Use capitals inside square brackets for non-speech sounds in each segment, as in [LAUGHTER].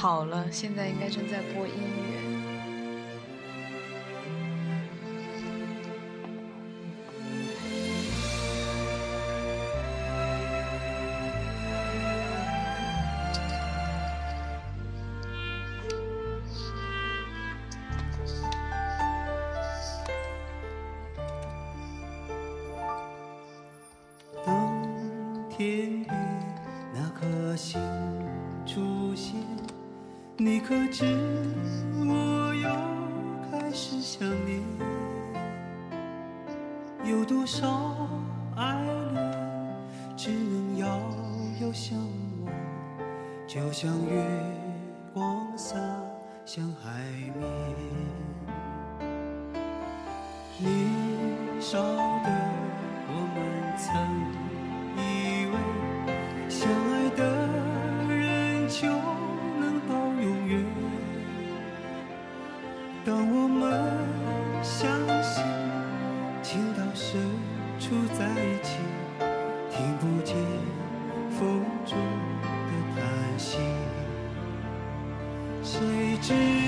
好了，现在应该正在播音。乐知。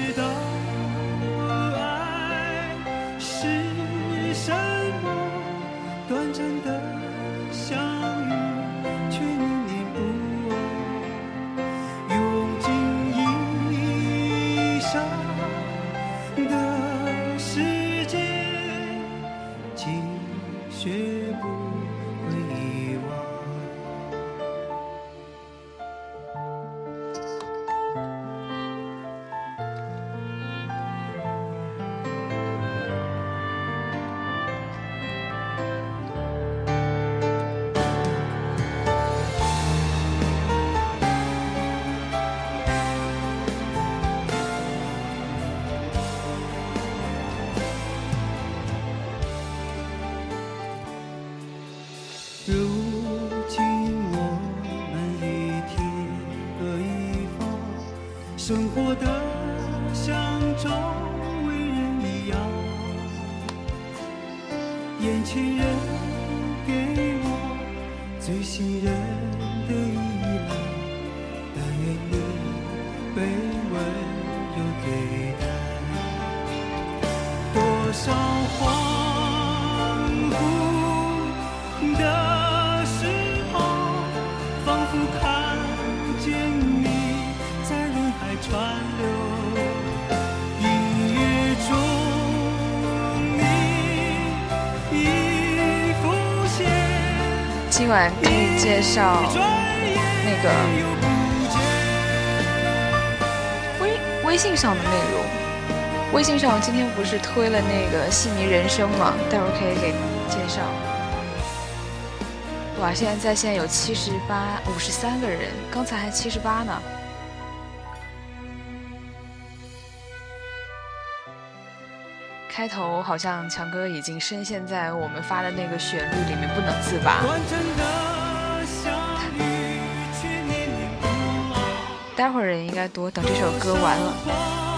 生活的像周围人一样。眼前人给我最信任的依赖，但愿你被晚给你介绍那个。微微信上的内容。微信上今天不是推了那个戏迷人生吗？待会儿可以给介绍。哇，现在在线有七十八、五十三个人，刚才还七十八呢。开头好像强哥已经深陷在我们发的那个旋律里面不能自拔。待会儿人应该多，等这首歌完了。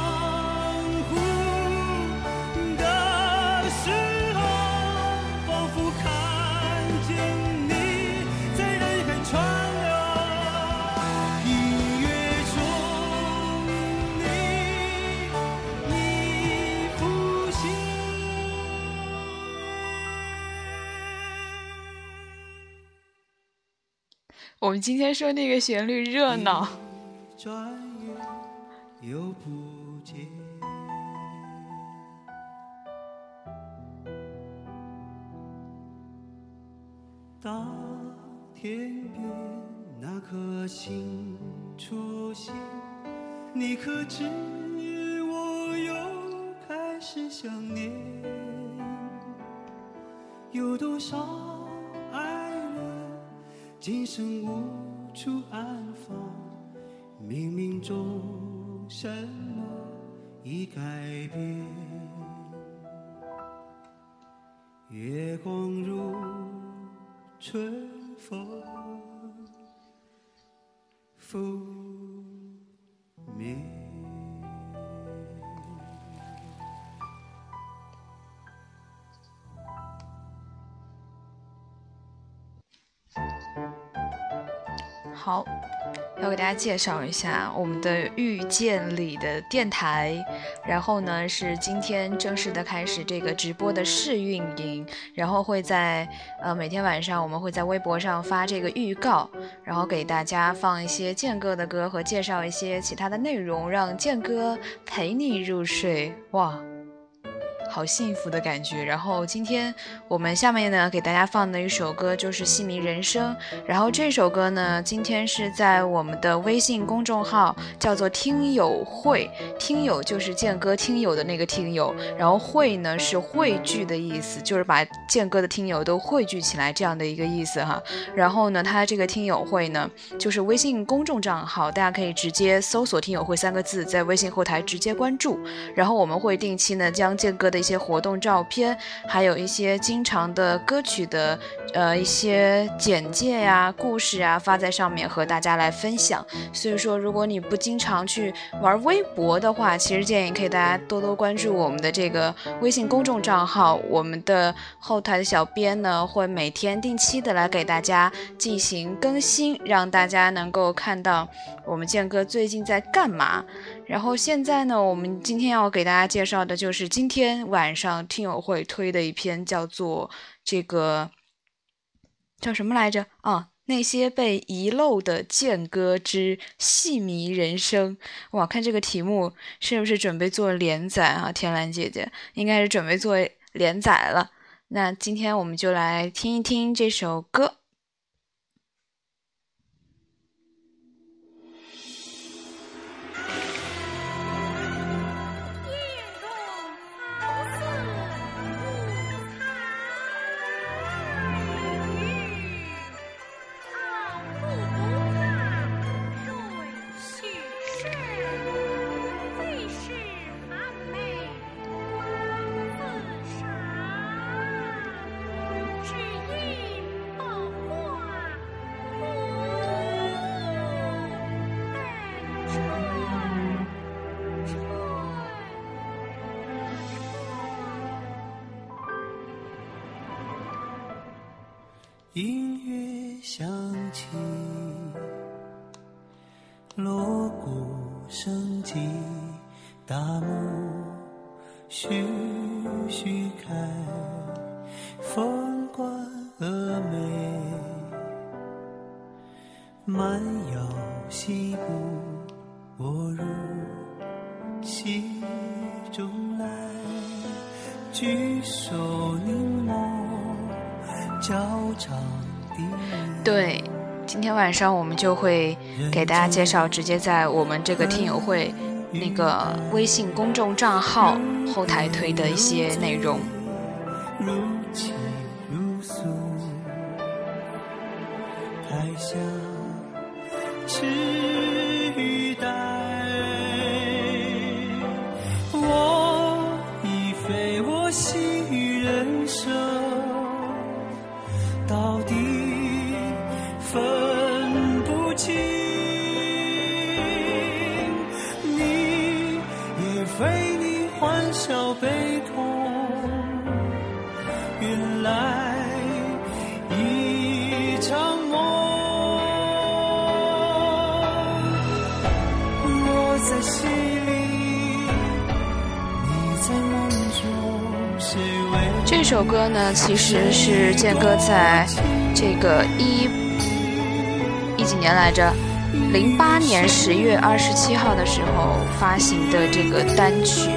我们今天说那个旋律热闹，转眼又不见。当天边那颗星出现，你可知我又开始想念？有多少今生无处安放？冥冥中什么已改变？月光如春风拂面。好，要给大家介绍一下我们的遇见里的电台。然后呢，是今天正式的开始这个直播的试运营，然后会在呃每天晚上我们会在微博上发这个预告，然后给大家放一些健哥的歌和介绍一些其他的内容，让健哥陪你入睡。哇！好幸福的感觉。然后今天我们下面呢给大家放的一首歌就是《戏迷人生》。然后这首歌呢，今天是在我们的微信公众号叫做“听友会”，听友就是建哥听友的那个听友，然后会呢是汇聚的意思，就是把建哥的听友都汇聚起来这样的一个意思哈。然后呢，它这个听友会呢，就是微信公众账号，大家可以直接搜索“听友会”三个字，在微信后台直接关注。然后我们会定期呢将建哥的。一些活动照片，还有一些经常的歌曲的呃一些简介呀、故事啊，发在上面和大家来分享。所以说，如果你不经常去玩微博的话，其实建议可以大家多多关注我们的这个微信公众账号。我们的后台的小编呢，会每天定期的来给大家进行更新，让大家能够看到我们建哥最近在干嘛。然后现在呢，我们今天要给大家介绍的就是今天晚上听友会推的一篇，叫做这个叫什么来着？啊，那些被遗漏的剑歌之戏迷人生。哇，看这个题目是不是准备做连载啊？天蓝姐姐应该是准备做连载了。那今天我们就来听一听这首歌。就会给大家介绍，直接在我们这个听友会那个微信公众账号后台推的一些内容。叫悲痛，原来一场梦。这首歌呢，其实是建哥在这个一一几年来着，零八年十月二十七号的时候发行的这个单曲，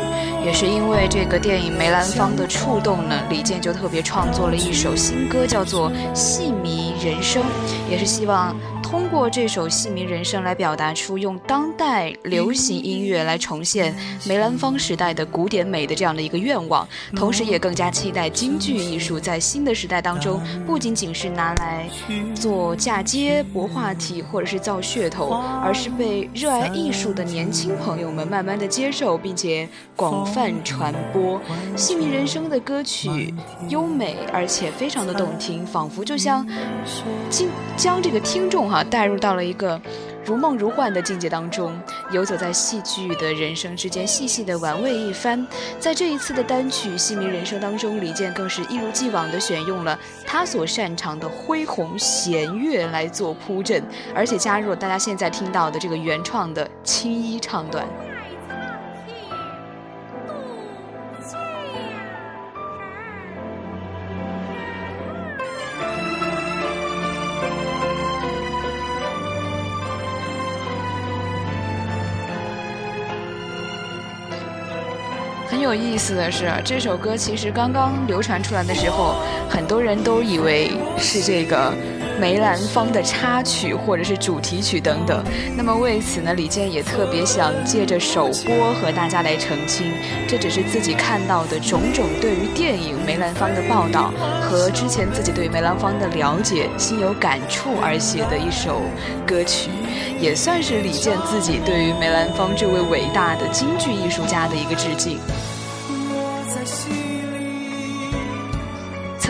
也是因为这个电影《梅兰芳》的触动呢，李健就特别创作了一首新歌，叫做《戏迷人生》，也是希望。通过这首《戏迷人生》来表达出用当代流行音乐来重现梅兰芳时代的古典美的这样的一个愿望，同时也更加期待京剧艺术在新的时代当中，不仅仅是拿来做嫁接、博话题或者是造噱头，而是被热爱艺术的年轻朋友们慢慢的接受，并且广泛传播。《戏迷人生》的歌曲优美而且非常的动听，仿佛就像将将这个听众哈。哈，带入到了一个如梦如幻的境界当中，游走在戏剧的人生之间，细细的玩味一番。在这一次的单曲《戏迷人生》当中，李健更是一如既往的选用了他所擅长的恢弘弦乐来做铺阵，而且加入了大家现在听到的这个原创的青衣唱段。有意思的是，这首歌其实刚刚流传出来的时候，很多人都以为是这个梅兰芳的插曲或者是主题曲等等。那么为此呢，李健也特别想借着首播和大家来澄清，这只是自己看到的种种对于电影梅兰芳的报道和之前自己对梅兰芳的了解，心有感触而写的一首歌曲，也算是李健自己对于梅兰芳这位伟大的京剧艺术家的一个致敬。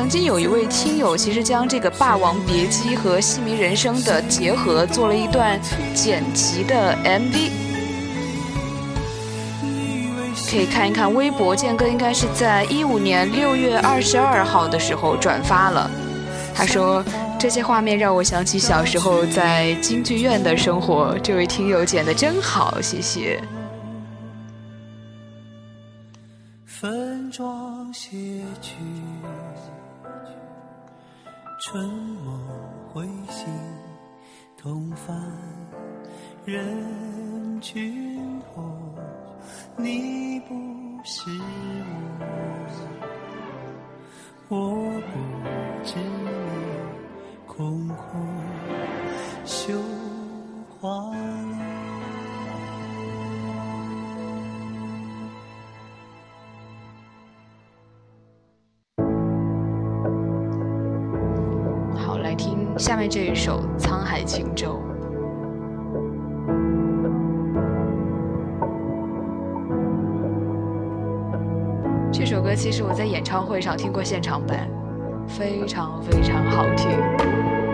曾经有一位听友，其实将这个《霸王别姬》和《戏迷人生》的结合做了一段剪辑的 MV，可以看一看微博。健哥应该是在一五年六月二十二号的时候转发了。他说：“这些画面让我想起小时候在京剧院的生活。”这位听友剪的真好，谢谢。分装谢去。春梦回醒，同返人群后，你不是我，我不知你空空绣花。下面这一首《沧海轻舟》，这首歌其实我在演唱会上听过现场版，非常非常好听。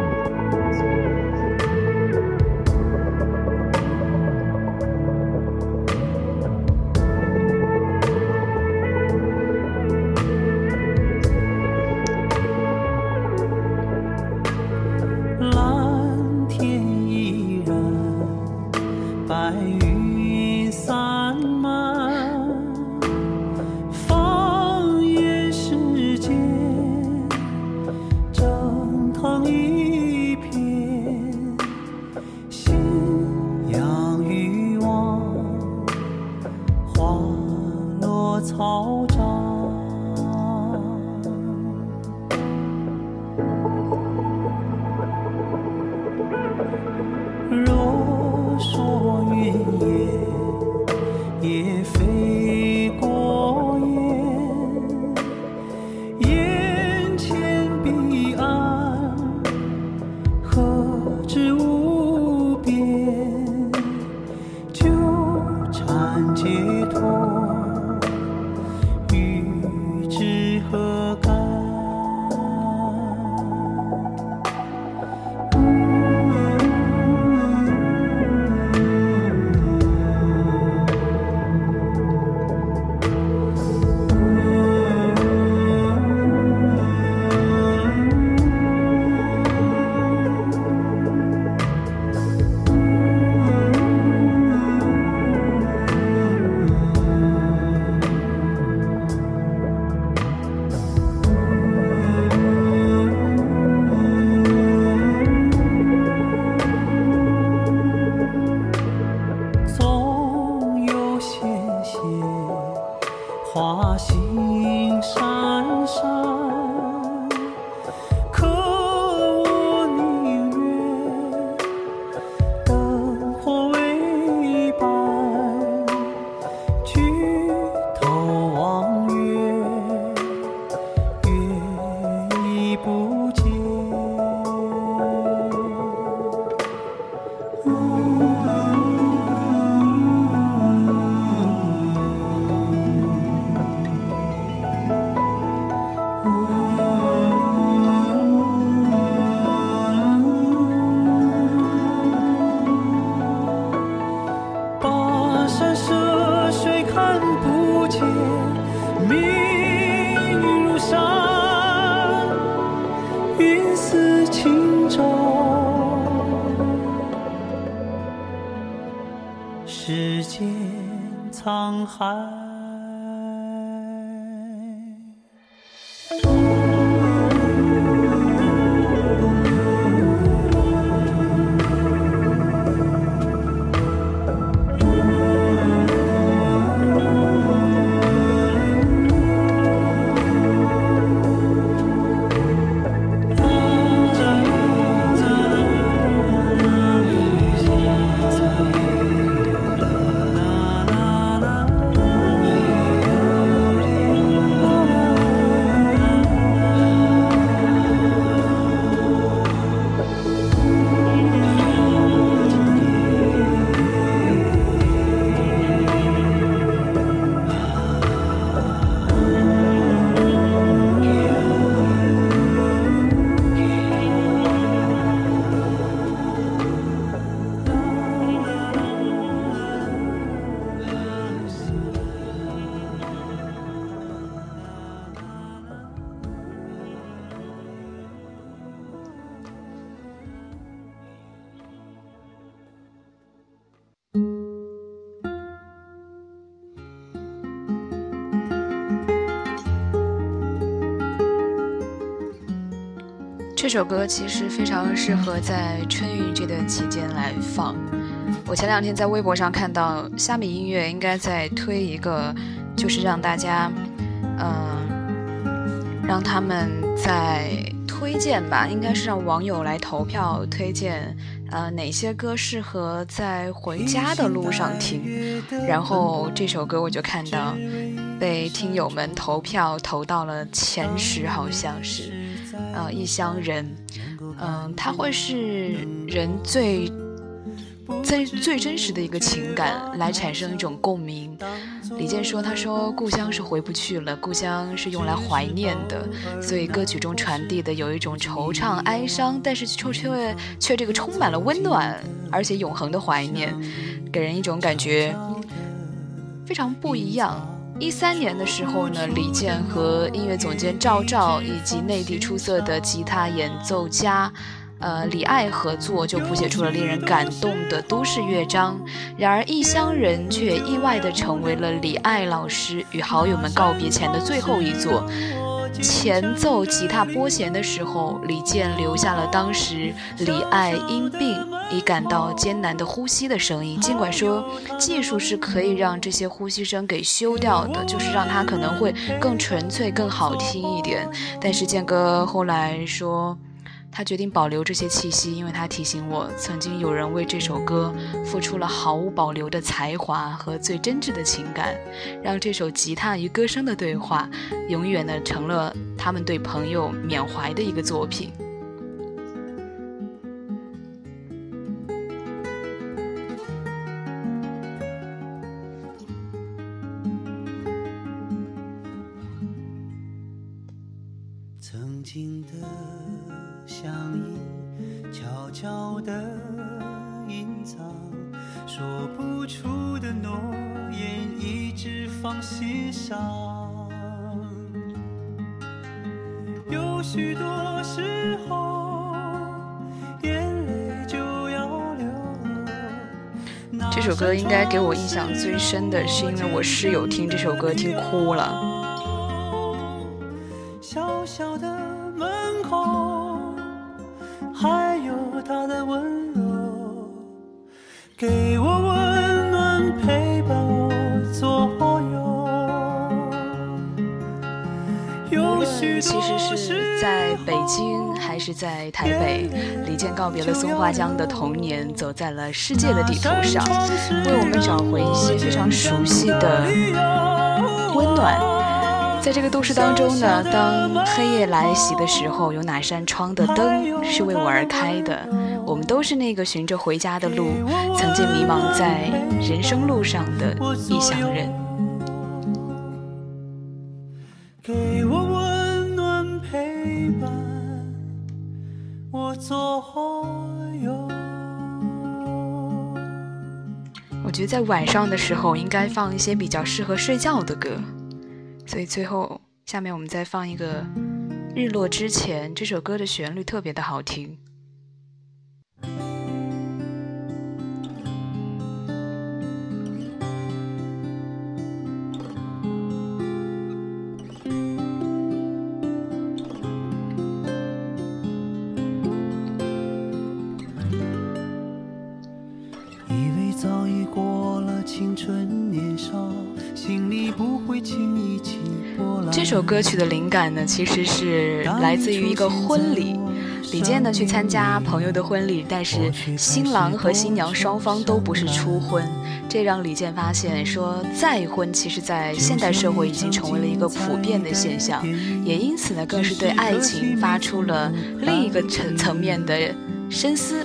这首歌其实非常适合在春运这段期间来放。我前两天在微博上看到虾米音乐应该在推一个，就是让大家，嗯，让他们在推荐吧，应该是让网友来投票推荐，呃，哪些歌适合在回家的路上听。然后这首歌我就看到被听友们投票投到了前十，好像是。呃，异乡人，嗯，他会是人最最最真实的一个情感，来产生一种共鸣。李健说：“他说故乡是回不去了，故乡是用来怀念的，所以歌曲中传递的有一种惆怅哀伤，但是却却却这个充满了温暖，而且永恒的怀念，给人一种感觉非常不一样。”一三年的时候呢，李健和音乐总监赵照以及内地出色的吉他演奏家，呃李艾合作，就谱写出了令人感动的都市乐章。然而，《异乡人》却意外地成为了李艾老师与好友们告别前的最后一座。前奏吉他拨弦的时候，李健留下了当时李艾因病已感到艰难的呼吸的声音。尽管说技术是可以让这些呼吸声给修掉的，就是让它可能会更纯粹、更好听一点。但是健哥后来说。他决定保留这些气息，因为他提醒我，曾经有人为这首歌付出了毫无保留的才华和最真挚的情感，让这首吉他与歌声的对话，永远的成了他们对朋友缅怀的一个作品。这首歌应该给我印象最深的是，因为我室友听这首歌听哭了。告别了松花江的童年，走在了世界的地图上，为我们找回一些非常熟悉的温暖。在这个都市当中呢，当黑夜来袭的时候，有哪扇窗的灯是为我而开的？我们都是那个循着回家的路，曾经迷茫在人生路上的异乡人。左右。我觉得在晚上的时候，应该放一些比较适合睡觉的歌。所以最后，下面我们再放一个日落之前》这首歌的旋律特别的好听。这首歌曲的灵感呢，其实是来自于一个婚礼。李健呢去参加朋友的婚礼，但是新郎和新娘双方都不是初婚，这让李健发现说再婚其实在现代社会已经成为了一个普遍的现象，也因此呢更是对爱情发出了另一个层层面的。深思，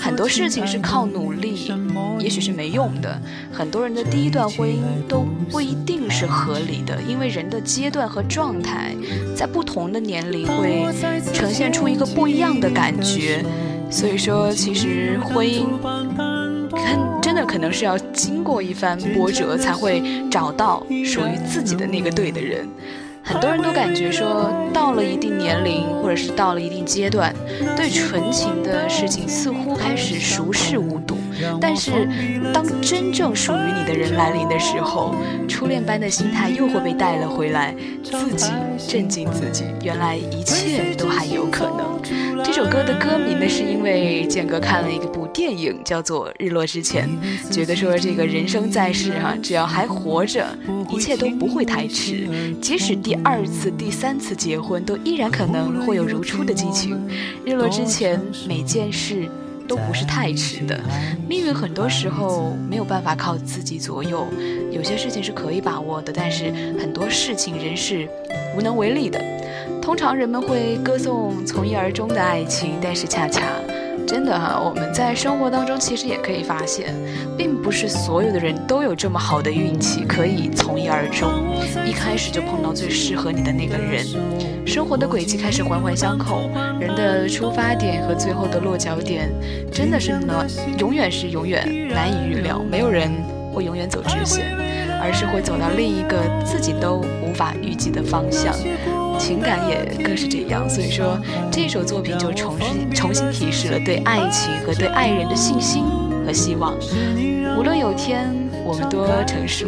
很多事情是靠努力，也许是没用的。很多人的第一段婚姻都不一定是合理的，因为人的阶段和状态，在不同的年龄会呈现出一个不一样的感觉。所以说，其实婚姻，很真的可能是要经过一番波折，才会找到属于自己的那个对的人。很多人都感觉说，到了一定年龄，或者是到了一定阶段，对纯情的事情似乎开始熟视无睹。但是，当真正属于你的人来临的时候，初恋般的心态又会被带了回来，自己震惊自己，原来一切都还有可能。这首歌的歌名呢，是因为建哥看了一部电影，叫做《日落之前》，觉得说这个人生在世哈，只要还活着，一切都不会太迟，即使第二次、第三次结婚，都依然可能会有如初的激情。日落之前，每件事都不是太迟的。命运很多时候没有办法靠自己左右，有些事情是可以把握的，但是很多事情人是无能为力的。通常人们会歌颂从一而终的爱情，但是恰恰，真的哈，我们在生活当中其实也可以发现，并不是所有的人都有这么好的运气可以从一而终，一开始就碰到最适合你的那个人。生活的轨迹开始环环相扣，人的出发点和最后的落脚点，真的是呢，永远是永远难以预料。没有人会永远走直线，而是会走到另一个自己都无法预计的方向。情感也更是这样，所以说这首作品就重新重新提示了对爱情和对爱人的信心和希望。无论有天我们多成熟，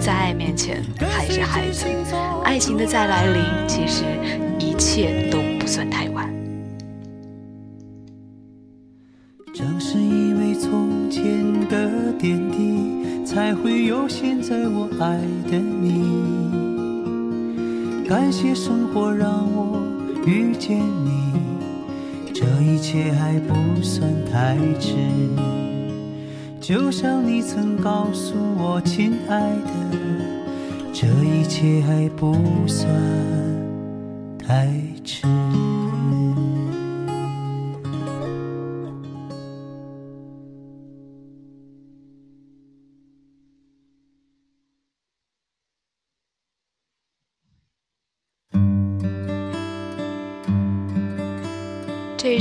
在爱面前还是孩子，爱情的再来临，其实一切都不算太晚。正是因为从前的点滴，才会有现在我爱的你。感谢生活让我遇见你，这一切还不算太迟。就像你曾告诉我，亲爱的，这一切还不算太迟。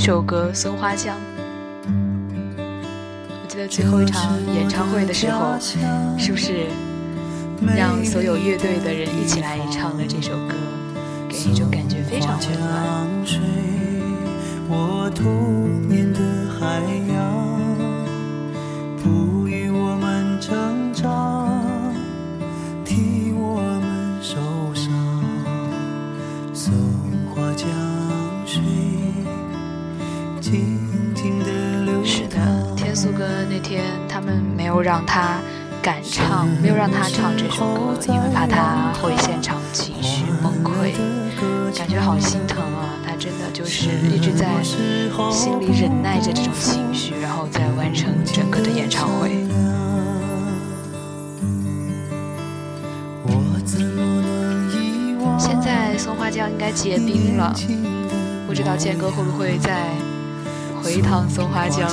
首歌《松花江》，我记得最后一场演唱会的时候，是不是让所有乐队的人一起来唱了这首歌，给人一种感觉非常温暖。没有让他敢唱，没有让他唱这首歌，因为怕他会现场情绪崩溃，感觉好心疼啊！他真的就是一直在心里忍耐着这种情绪，然后再完成整个的演唱会。现在松花江应该结冰了，不知道建哥会不会再回一趟松花江？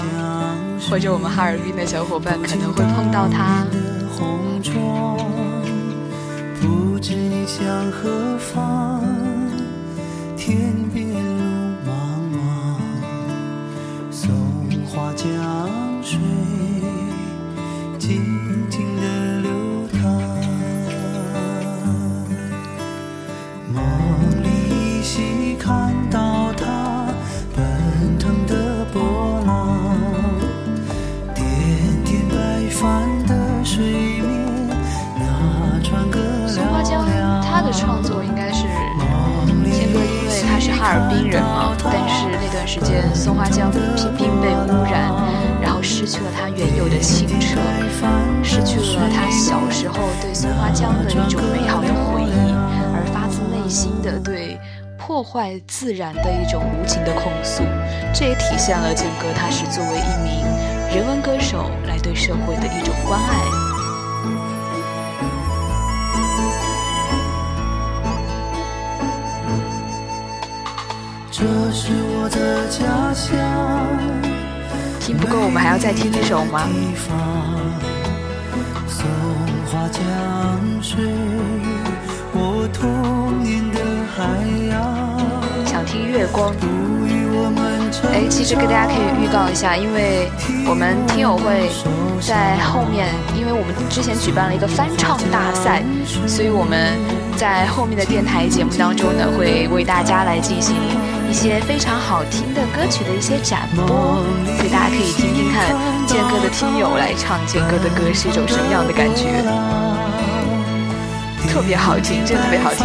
或者我们哈尔滨的小伙伴可能会碰到他。不知你向何方，天边哈尔滨人嘛。但是那段时间松花江频频被污染，然后失去了它原有的清澈，失去了他小时候对松花江的一种美好的回忆，而发自内心的对破坏自然的一种无情的控诉。这也体现了健哥他是作为一名人文歌手来对社会的一种关爱。这是我的家乡。听不够，我们还要再听一首吗？松花江水，我童年的海洋。想听月光。哎，其实给大家可以预告一下，因为我们听友会在后面，因为我们之前举办了一个翻唱大赛，所以我们在后面的电台节目当中呢，会为大家来进行。一些非常好听的歌曲的一些展播，所以大家可以听听看健哥的听友来唱健哥的歌是一种什么样的感觉，特别好听，真的特别好听。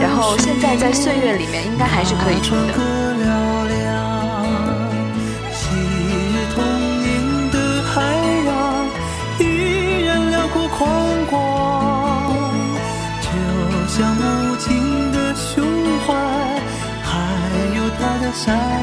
然后现在在岁月里面应该还是可以听的。time.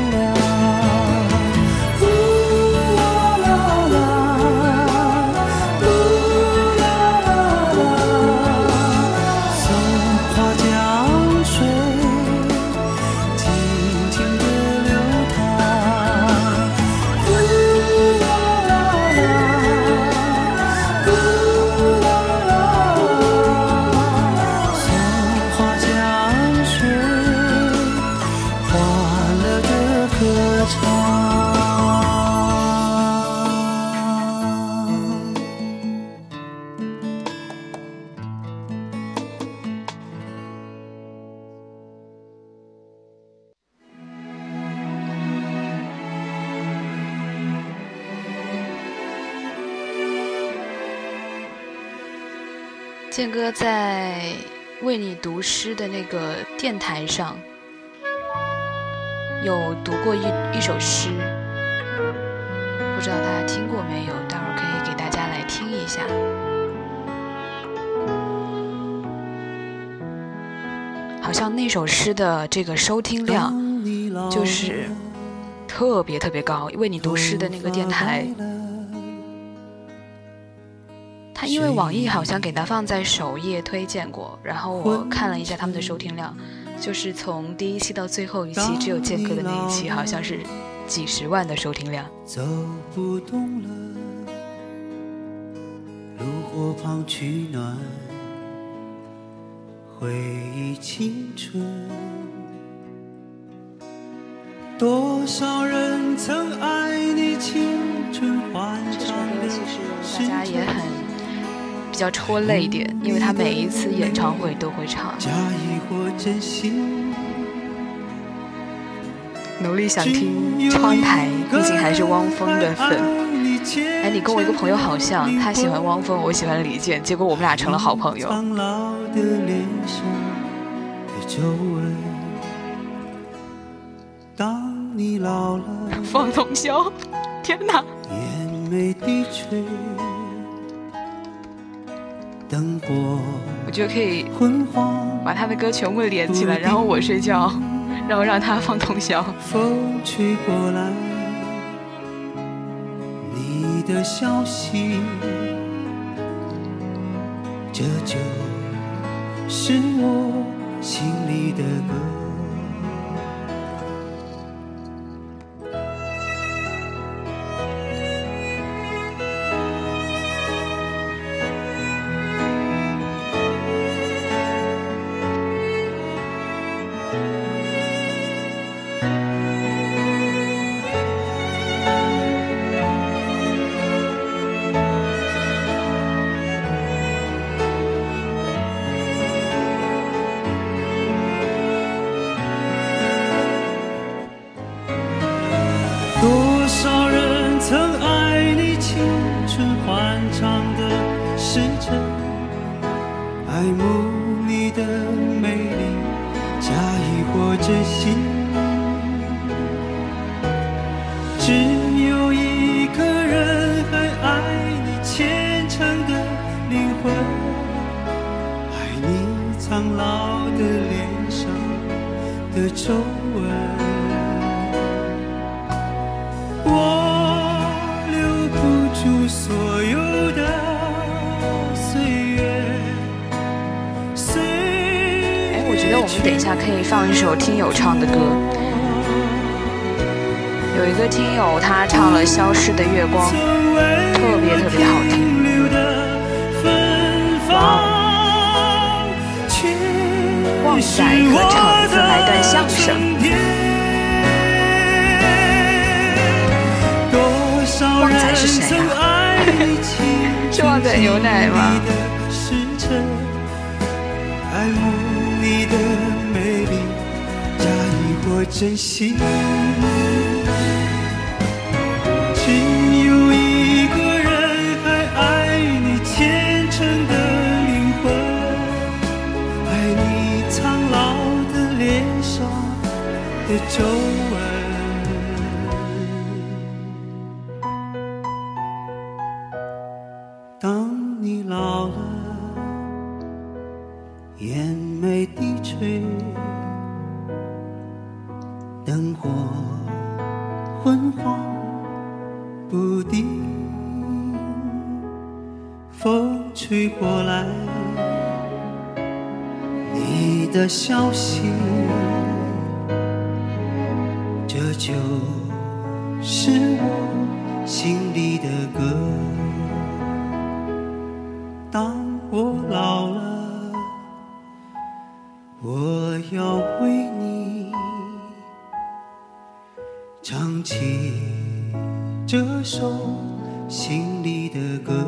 在为你读诗的那个电台上，有读过一一首诗，不知道大家听过没有？待会儿可以给大家来听一下。好像那首诗的这个收听量就是特别特别高，为你读诗的那个电台。他因为网易好像给他放在首页推荐过，然后我看了一下他们的收听量，就是从第一期到最后一期，只有剑哥的那一期好像是几十万的收听量。走不动了，炉火旁取暖，回忆青春。多少人曾爱你青春欢畅的其实大家也很。比较戳泪点，因为他每一次演唱会都会唱。努力想听窗台，毕竟还是汪峰的粉。哎，你跟我一个朋友好像，他喜欢汪峰，我喜欢李健，结果我们俩成了好朋友。放通宵，天哪！我觉得可以把他的歌全部连起来，然后我睡觉，然后让他放通宵。风吹过来，你的消息，这就是我心里的歌。皱纹。我留不住所有的岁月。哎，我觉得我们等一下可以放一首听友唱的歌。有一个听友他唱了《消失的月光》，特别特别好听。仔和橙子来段相声。旺仔是谁啊？是旺仔牛奶吗？爱慕你的美丽，假意或真心。就唱起这首心里的歌，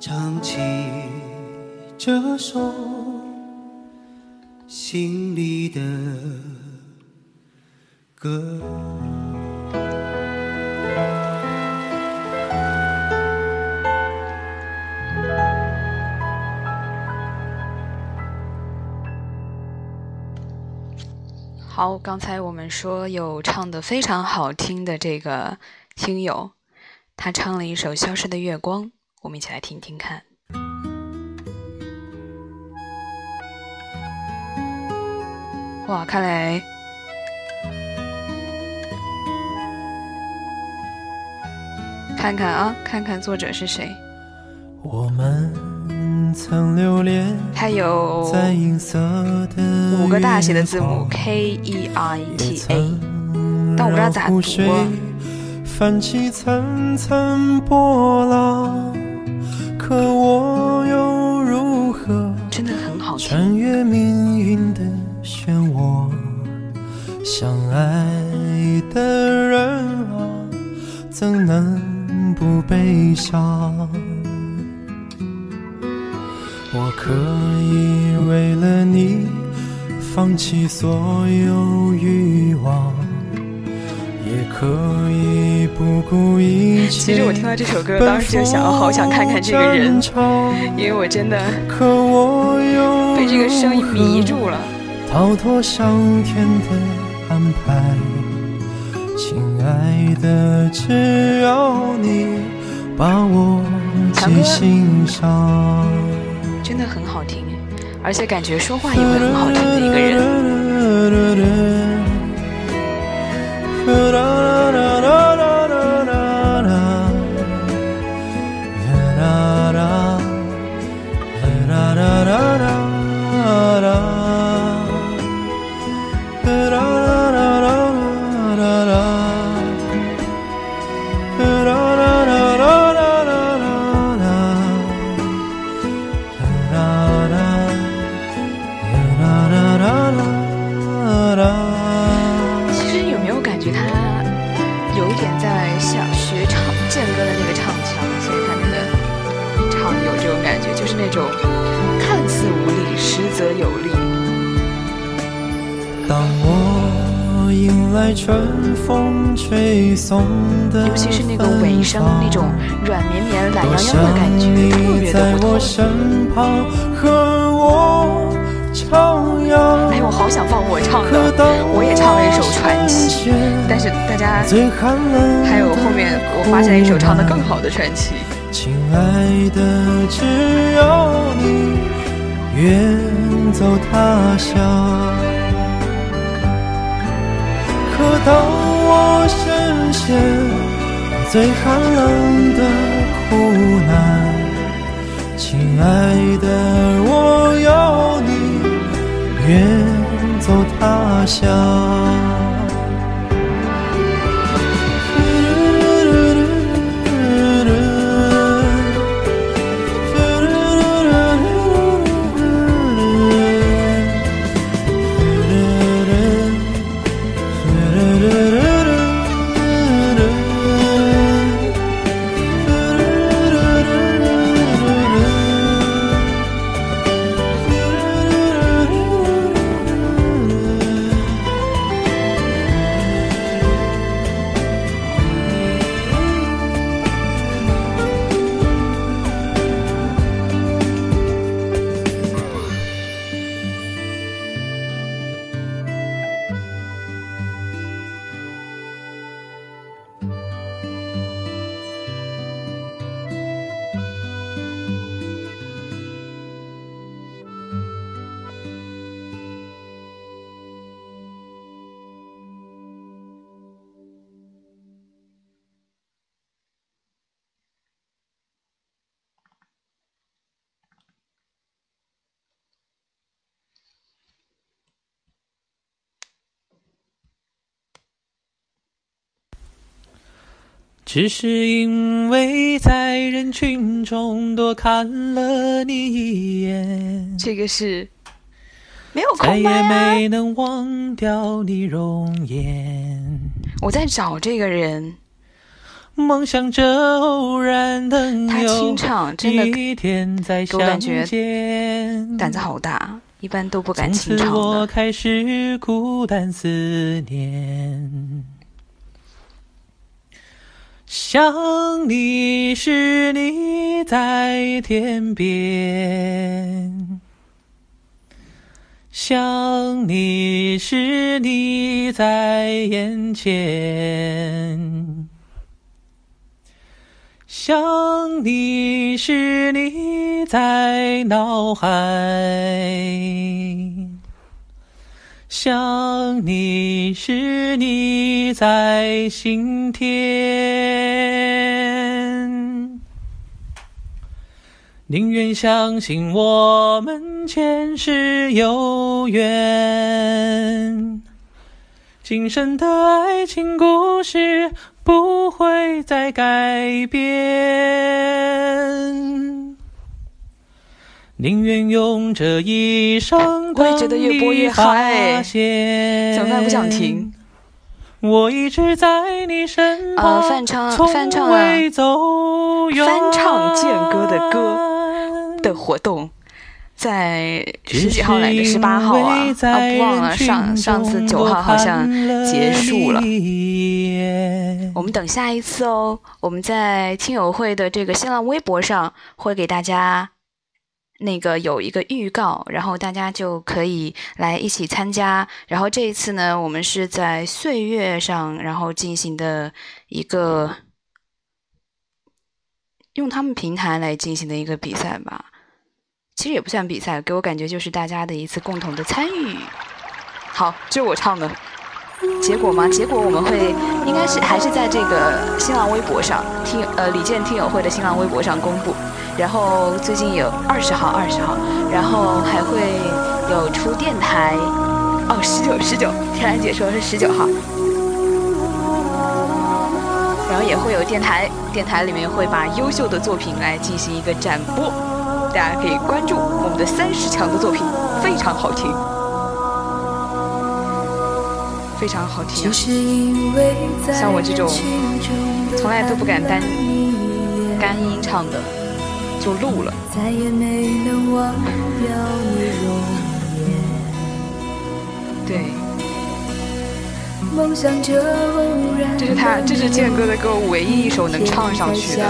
唱起这首心里的歌。好，刚才我们说有唱的非常好听的这个听友，他唱了一首《消失的月光》，我们一起来听听看。哇，看来看看啊，看看作者是谁。我们曾留恋他有在银色的五个大写的字母 K E I T A，但我不知道咋读啊。泛起层层波浪，可我又如何真的很好听。穿越命运的漩涡，相爱的人啊，怎能不悲伤？可以为了你放弃所有欲望，也可以不顾一切。其实我听到这首歌，当时就想，好想看看这个人，因为我真的被这个声音迷住了。逃脱上天的安排，亲爱的，只要你把我记心上。真的很好听，而且感觉说话也会很好听的一个人。尤其是那个尾声，那种软绵绵、懒洋洋的感觉，特别的不同。哎，我好想放我唱的，我也唱了一首《传奇》，但是大家还有后面我发现一首唱的更好的《传奇》。亲爱的，只要你远走他乡。可当我深陷最寒冷的苦难，亲爱的，我要你，远走他乡。只是因为在人群中多看了你一眼，这个是没有再也空白啊！没能忘掉你容颜。我在找这个人，梦想着偶然能他有清唱真的一天再给我感相觉见。胆子好大，一般都不敢清唱的。我开始孤单思念，想你时你在天边，想你时你在眼前。想你时你在脑海，想你时你在心田。宁愿相信我们前世有缘，今生的爱情故事不会再改变。宁愿用这一生我也觉得越播越嗨发现怎么办不想停？我一直在你身旁，呃翻唱从翻唱啊。翻唱健哥的歌的活动，在十几号来着？十八号啊，啊不忘了上上次九号好像结束了。我们等下一次哦，我们在听友会的这个新浪微博上会给大家那个有一个预告，然后大家就可以来一起参加。然后这一次呢，我们是在岁月上，然后进行的一个用他们平台来进行的一个比赛吧。其实也不算比赛，给我感觉就是大家的一次共同的参与。好，这是我唱的。结果吗？结果我们会应该是还是在这个新浪微博上听呃李健听友会的新浪微博上公布，然后最近有二十号二十号，然后还会有出电台，哦十九十九，天然姐说是十九号，然后也会有电台，电台里面会把优秀的作品来进行一个展播，大家可以关注我们的三十强的作品，非常好听。非常好听、啊，像我这种从来都不敢单干音唱的，就录了。再也没能忘掉你容颜。对，这是他，这是健哥的歌唯一一首能唱上去的，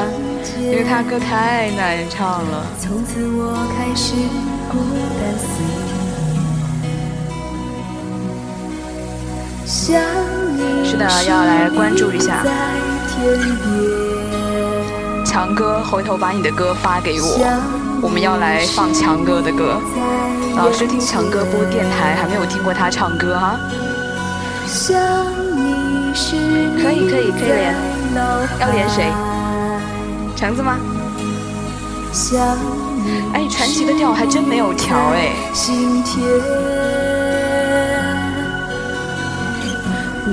因为他歌太难唱了。从此我开始孤单思是的，要来关注一下。强哥，回头把你的歌发给我。想我们要来放强哥的歌。老师听强哥播电台，还没有听过他唱歌哈。可以可以可以连，要连谁？橙子吗？哎，传奇的调还真没有调哎。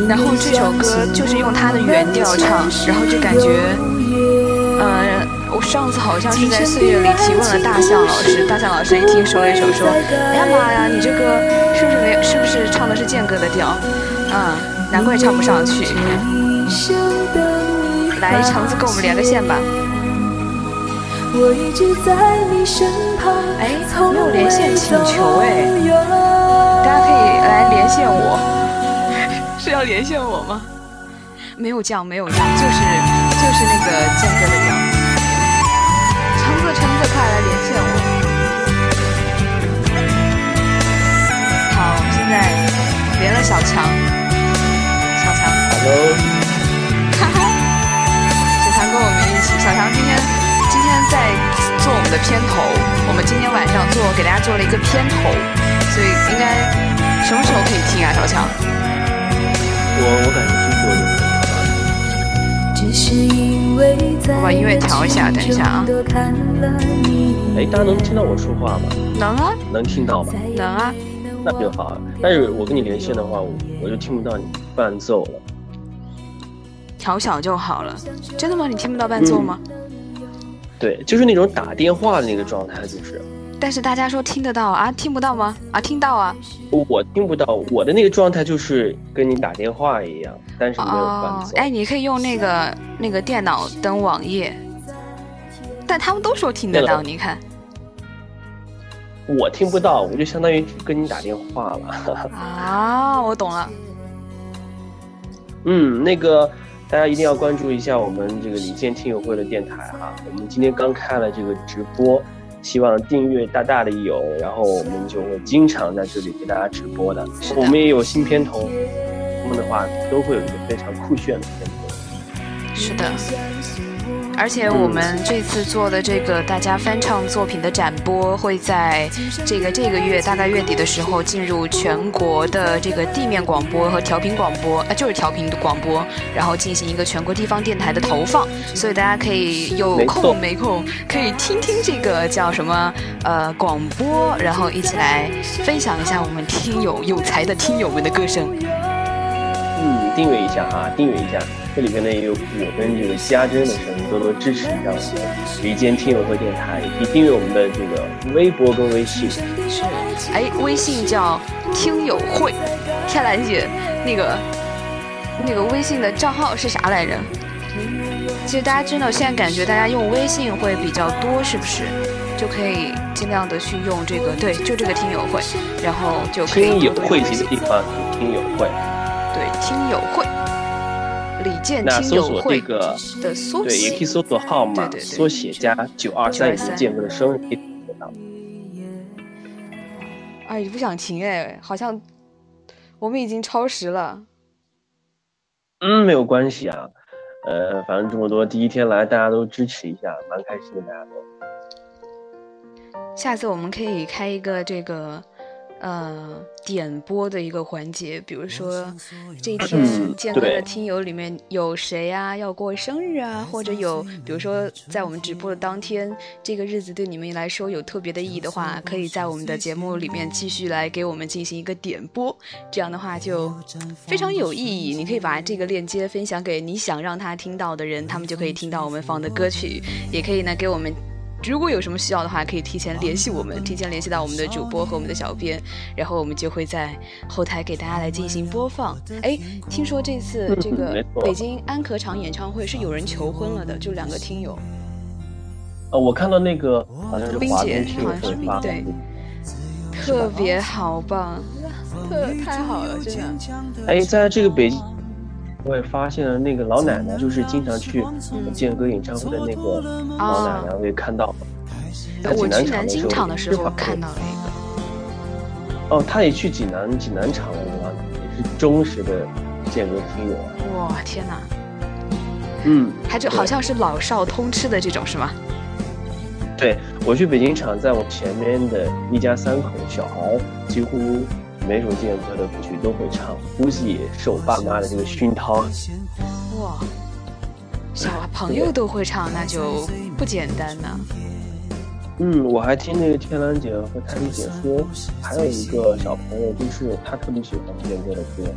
然后这首歌就是用他的原调唱，然后就感觉，嗯，我上次好像是在岁月里提问了大象老师，大象老师一听说了一首，说，哎呀妈呀，你这个是不是没，是不是唱的是健哥的调？嗯，难怪唱不上去。来，橙子跟我们连个线吧。哎，没有连线请求哎，大家可以来连线我。是要连线我吗？没有降，没有降，就是就是那个健哥的调。橙子，橙子，快来连线我！好，现在连了小强，小强，Hello，哈哈，小强跟我们一起，小强今天今天在做我们的片头，我们今天晚上做给大家做了一个片头，所以应该什么时候可以听啊，小强？我我感觉我把音乐调一下，等一下啊。哎，大家能听到我说话吗？能啊。能听到吗？能啊。那就好。但是我跟你连线的话，我我就听不到你伴奏了。调小就好了。真的吗？你听不到伴奏吗？对，就是那种打电话的那个状态，就是。但是大家说听得到啊？听不到吗？啊，听到啊！我听不到，我的那个状态就是跟你打电话一样，但是没有伴奏。哎，你可以用那个那个电脑登网页，但他们都说听得到，你看。我听不到，我就相当于跟你打电话了。啊，我懂了。嗯，那个大家一定要关注一下我们这个李健听友会的电台哈，我们今天刚开了这个直播。希望订阅大大的有，然后我们就会经常在这里给大家直播的。我们也有新片头，他们的话都会有一个非常酷炫的片头。是的。而且我们这次做的这个大家翻唱作品的展播，会在这个这个月大概月底的时候进入全国的这个地面广播和调频广播，啊，就是调频广播，然后进行一个全国地方电台的投放，所以大家可以有空没空可以听听这个叫什么呃广播，然后一起来分享一下我们听友有才的听友们的歌声。嗯，订阅一下哈，订阅一下。这里边呢也有我跟这个家珍的声音，多多支持一下我们离间听友会电台，以及订阅我们的这个微博跟微信。是，哎，微信叫听友会，天蓝姐，那个那个微信的账号是啥来着？其实大家真的现在感觉大家用微信会比较多，是不是？就可以尽量的去用这个，对，就这个听友会，然后就可以。听友汇集的地方，听友会。对，听友会。李健听友会的缩写，对，也可以搜索号码缩写加九二三，李健哥的生日可以得到。哎，不想停哎，好像我们已经超时了。嗯，没有关系啊，呃，反正这么多第一天来，大家都支持一下，蛮开心的，大家都。下次我们可以开一个这个。呃，点播的一个环节，比如说这一天健哥的听友里面有谁啊要过生日啊，或者有，比如说在我们直播的当天，这个日子对你们来说有特别的意义的话，可以在我们的节目里面继续来给我们进行一个点播，这样的话就非常有意义。你可以把这个链接分享给你想让他听到的人，他们就可以听到我们放的歌曲，也可以呢给我们。如果有什么需要的话，可以提前联系我们，提前联系到我们的主播和我们的小编，然后我们就会在后台给大家来进行播放。哎，听说这次这个北京安可场演唱会是有人求婚了的，就两个听友。呃，我看到那个好像是冰姐，好像是冰对，特别好棒，特太好了，真的。哎，在这个北京。我也发现了那个老奶奶，就是经常去健哥演唱会的那个老奶奶，我也看到了。我去南京场的时候看到了一个。哦，他也去济南济南场了，老奶奶也是忠实的健哥听友。哇，天哪！嗯，还就好像是老少通吃的这种是吗？对我去北京场，在我前面的一家三口小孩，几乎每首健哥的歌曲都会唱，估计也受爸妈的这个熏陶。哇，小朋友都会唱，那就不简单呢。嗯，我还听那个天蓝姐和泰迪姐说，还有一个小朋友，就是他特别喜欢健哥的歌，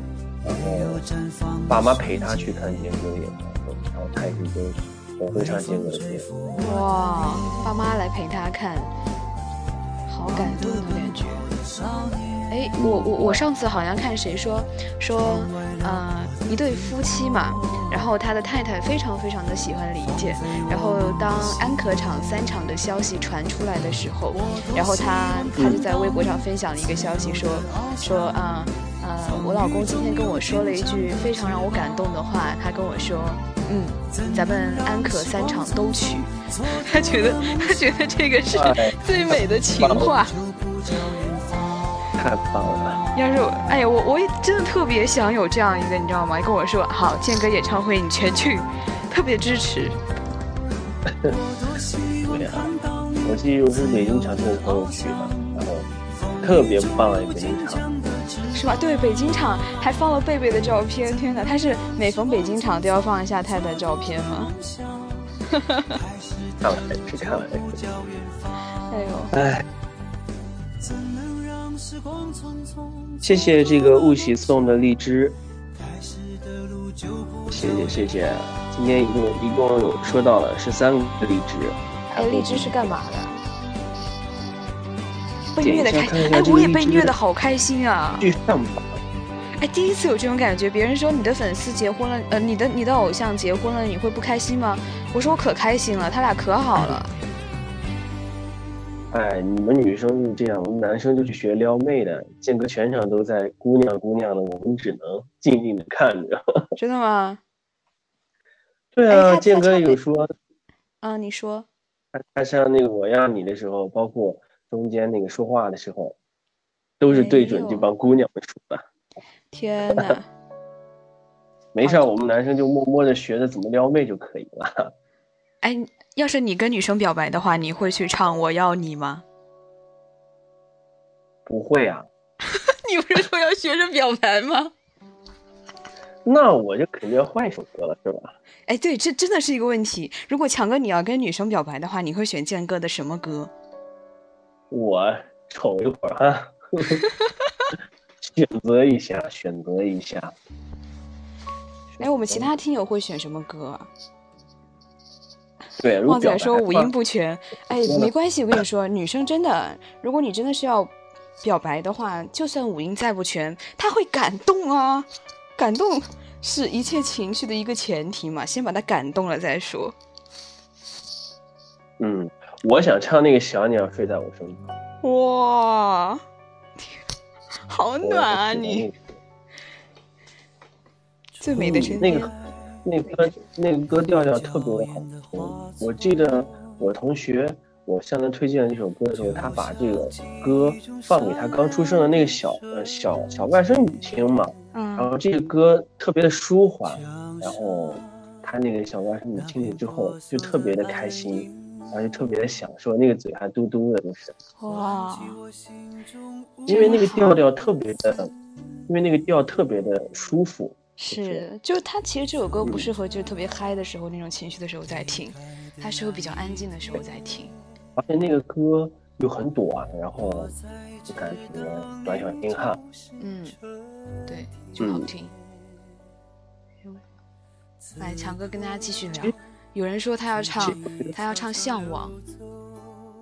然后爸妈陪他去看健哥的演唱会，然后他也是都很会唱健哥的歌。哇，爸妈来陪他看，好感动的感觉。哎，我我我上次好像看谁说说，呃，一对夫妻嘛，然后他的太太非常非常的喜欢李健，然后当安可场三场的消息传出来的时候，然后他他就在微博上分享了一个消息，说说啊，我老公今天跟我说了一句非常让我感动的话，他跟我说，嗯，咱们安可三场都去，他觉得他觉得这个是最美的情话。太棒了！要是我，哎呀，我我也真的特别想有这样一个，你知道吗？跟我说好，健哥演唱会你全去，特别支持。[LAUGHS] 对啊，我记得我是北京场跟我朋友去的，然后特别棒的一个北京场。是吧？对，北京场还放了贝贝的照片。天哪，他是每逢北京场都要放一下太太照片吗？[LAUGHS] 看了是看了哎呦，哎。谢谢这个雾喜送的荔枝，谢谢谢谢，今天一共一共有收到了十三个荔枝。哎，荔枝是干嘛的？被虐的开心，哎，我也被虐的好开心啊！去上榜。哎，第一次有这种感觉，别人说你的粉丝结婚了，呃，你的你的偶像结婚了，你会不开心吗？我说我可开心了，他俩可好了。[LAUGHS] 哎，你们女生是这样，我们男生就去学撩妹的。建哥全场都在姑娘姑娘的，我们只能静静的看着。[LAUGHS] 真的吗？对啊，健哥有说。啊，你说。他他像那个我要你的时候，包括中间那个说话的时候，都是对准这帮姑娘们说的。天哪！[LAUGHS] 没事，我们男生就默默的学着怎么撩妹就可以了。哎。要是你跟女生表白的话，你会去唱《我要你》吗？[LAUGHS] 不会啊。[LAUGHS] 你不是说要学着表白吗？那我就肯定要换一首歌了，是吧？哎，对，这真的是一个问题。如果强哥你要跟女生表白的话，你会选健哥的什么歌？我瞅一会儿哈，选择一下，选择一下。哎，我们其他听友会选什么歌？对，旺仔说五音不全，哎，没关系，我跟你说，女生真的，如果你真的是要表白的话，就算五音再不全，她会感动啊，感动是一切情绪的一个前提嘛，先把她感动了再说。嗯，我想唱那个小鸟睡在我身旁。哇，好暖啊你！最美的春天。那歌那个歌调调特别的好听，我记得我同学我向他推荐这首歌的时候，他把这个歌放给他刚出生的那个小呃小小外甥女听嘛，然后这个歌特别的舒缓，然后他那个小外甥女听了之后就特别的开心，然后就特别的享受，那个嘴还嘟嘟的都是。哇，因为那个调调特别的，因为那个调特别的舒服。是，就是他其实这首歌不适合就是特别嗨的时候那种情绪的时候在听，它适合比较安静的时候在听。而且那个歌又很短，然后就感觉短小精悍。嗯，对，就好听。来，强哥跟大家继续聊。有人说他要唱，他要唱《向往》。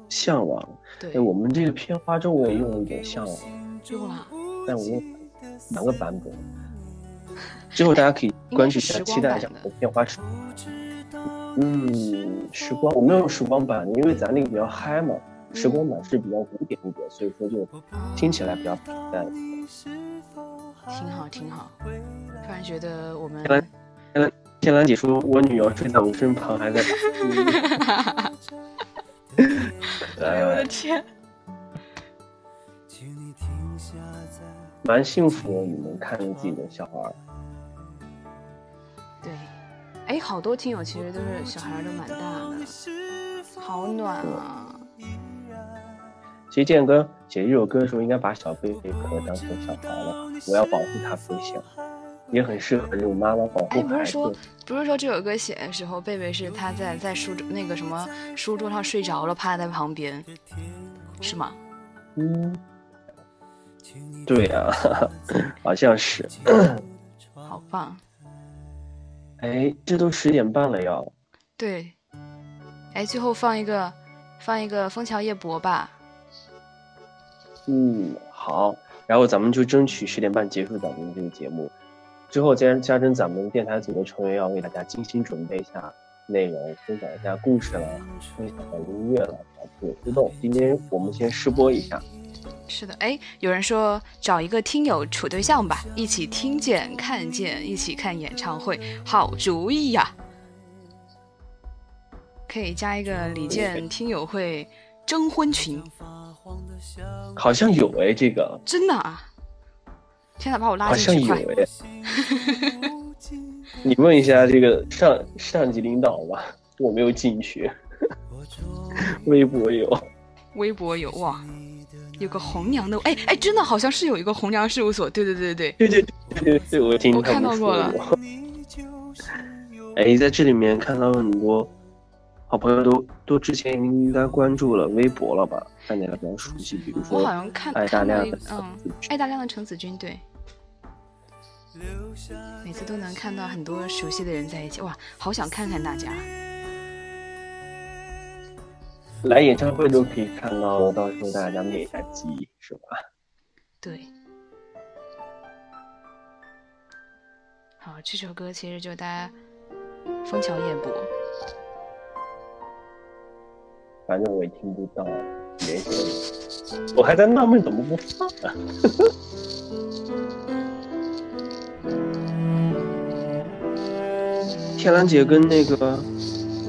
向往。对。我们这个片花中我也用了一点《向往》。用了。但我用两个版本。之后大家可以 [LAUGHS] 关注一下，期待一下我片花时。嗯，时光我没有时光版，因为咱那个比较嗨嘛。时光版是比较古典一点，所以说就听起来比较平淡。挺好，挺好。突然觉得我们天兰姐说，我女儿睡在我身旁，还在打。[LAUGHS] 哎呦我的天！蛮幸福的，你们看着自己的小孩。对，哎，好多听友其实都是小孩都蛮大的，好暖啊！其实建哥写这首歌的时候，应该把小贝贝可当成小孩了。我要保护他不行，也很适合这种妈妈保护哎，不孩子。是说不是说这首歌写的时候，贝贝是他在在书桌那个什么书桌上睡着了，趴在旁边，是吗？嗯，对啊，[LAUGHS] 好像是。[CLEARS THROAT] 好棒。哎，这都十点半了要。对，哎，最后放一个放一个《枫桥夜泊》吧。嗯，好。然后咱们就争取十点半结束咱们这个节目，之后加加珍咱们电台组的成员要为大家精心准备一下内容，分享一下故事了，分享一下音乐了，然后有互动。今天我们先试播一下。是的，哎，有人说找一个听友处对象吧，一起听见、看见，一起看演唱会，好主意呀！可以加一个李健听友会征婚群，好像有哎，这个真的啊！天哪，把我拉好像有进去快！哎。你问一下这个上上级领导吧，我没有进去。[LAUGHS] 微博有，微博有哇，有个红娘的，哎哎，真的好像是有一个红娘事务所，对对对对对，对对对对对，我听我他们说看到过了过。哎，在这里面看到很多好朋友都都之前应该关注了微博了吧？大家比较熟悉，比如说我好像看爱大看到量的嗯，爱大量的陈子君，对，每次都能看到很多熟悉的人在一起，哇，好想看看大家。来演唱会都可以看到，到时候大家灭一下机，是吧？对，好，这首歌其实就大家《枫桥夜泊》，反正我也听不到连线，我还在纳闷怎么不放啊？天蓝姐跟那个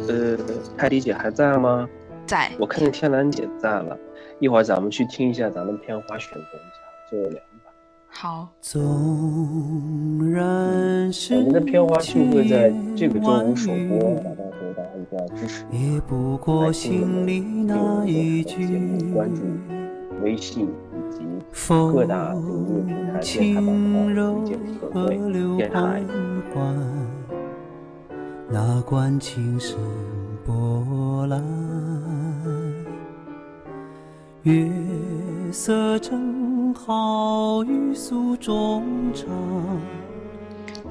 呃泰迪姐还在吗？在我看见天蓝姐在了，一会儿咱们去听一下咱们片花选择一下，就有两把。好，纵然是我们的片花就会在这个周五首播，支持。也不过心里那一句节目关注微信以及各大这个音乐平台、电台电台缓。缓，那管情深波澜。月色正好与诉衷肠。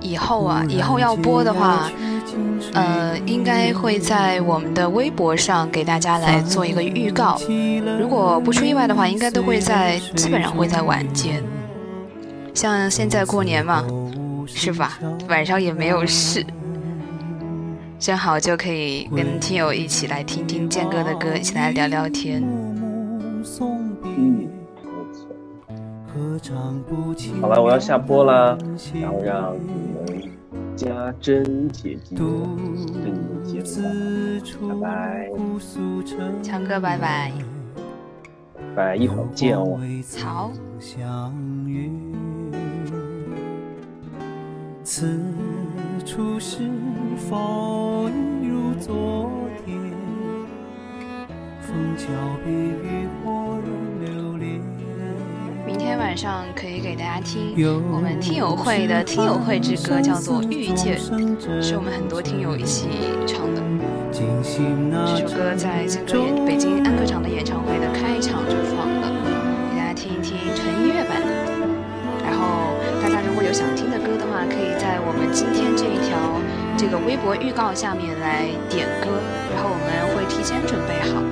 以后啊，以后要播的话，呃，应该会在我们的微博上给大家来做一个预告。如果不出意外的话，应该都会在，基本上会在晚间。像现在过年嘛，是吧？晚上也没有事，正好就可以跟听友一起来听听健哥的歌，一起来聊聊天。嗯。好了，我要下播啦，然后让你们家珍姐姐跟你们接吻吧，拜拜，强哥，拜拜。拜拜，一会儿见哦。好。此处是否一如昨上可以给大家听我们听友会的听友会之歌，叫做《遇见》，是我们很多听友一起唱的。这首歌在这个演北京安歌场的演唱会的开场就放了，给大家听一听纯音乐版的。然后大家如果有想听的歌的话，可以在我们今天这一条这个微博预告下面来点歌，然后我们会提前准备好。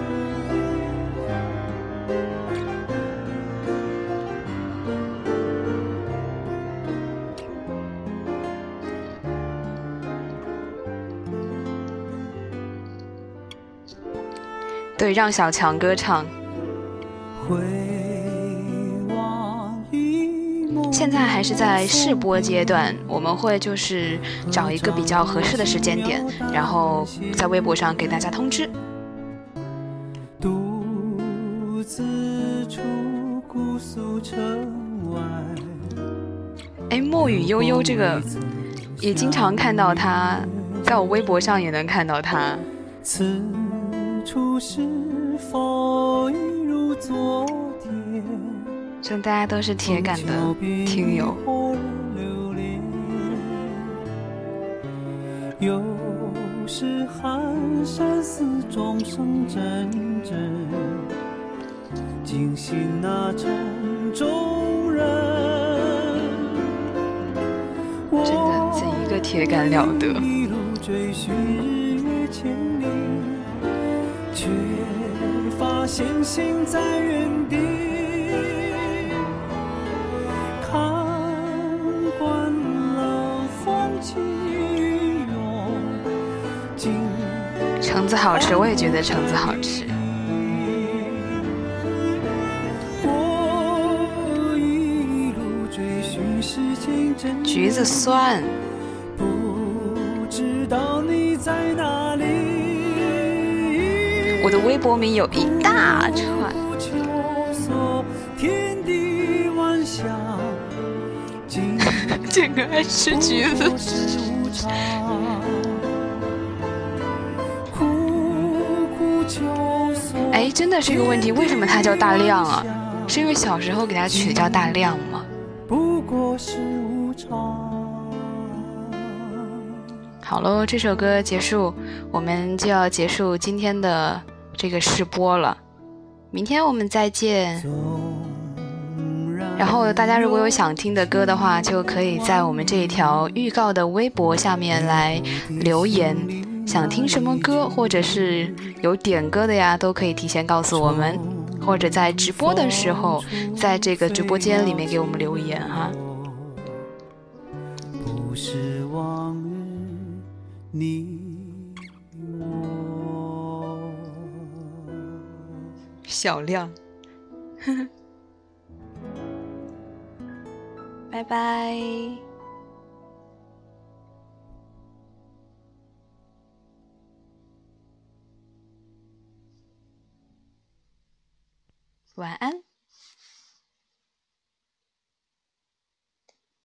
对，让小强歌唱。现在还是在试播阶段，我们会就是找一个比较合适的时间点，然后在微博上给大家通知。独自处姑苏城外。哎，墨雨悠悠这个也经常看到他，在我微博上也能看到他。此处是否一如昨天，祝大家都是铁杆的听友。有时寒山寺钟声阵阵，惊醒那城中人。真的，这一个铁杆了得。却发现心在原地。看惯了风起云涌，经橙子好吃，我也觉得橙子好吃。我一路追寻世间真理橘子酸，不知道你在哪微博名有一大串。[LAUGHS] 这个爱吃橘子哎，真的是一个问题，为什么他叫大亮啊？是因为小时候给他取的叫大亮吗？不过是无常。好喽，这首歌结束，我们就要结束今天的这个试播了。明天我们再见。然后大家如果有想听的歌的话，就可以在我们这一条预告的微博下面来留言，想听什么歌，或者是有点歌的呀，都可以提前告诉我们，或者在直播的时候，在这个直播间里面给我们留言哈。不是往日你小亮，[LAUGHS] 拜拜。晚安。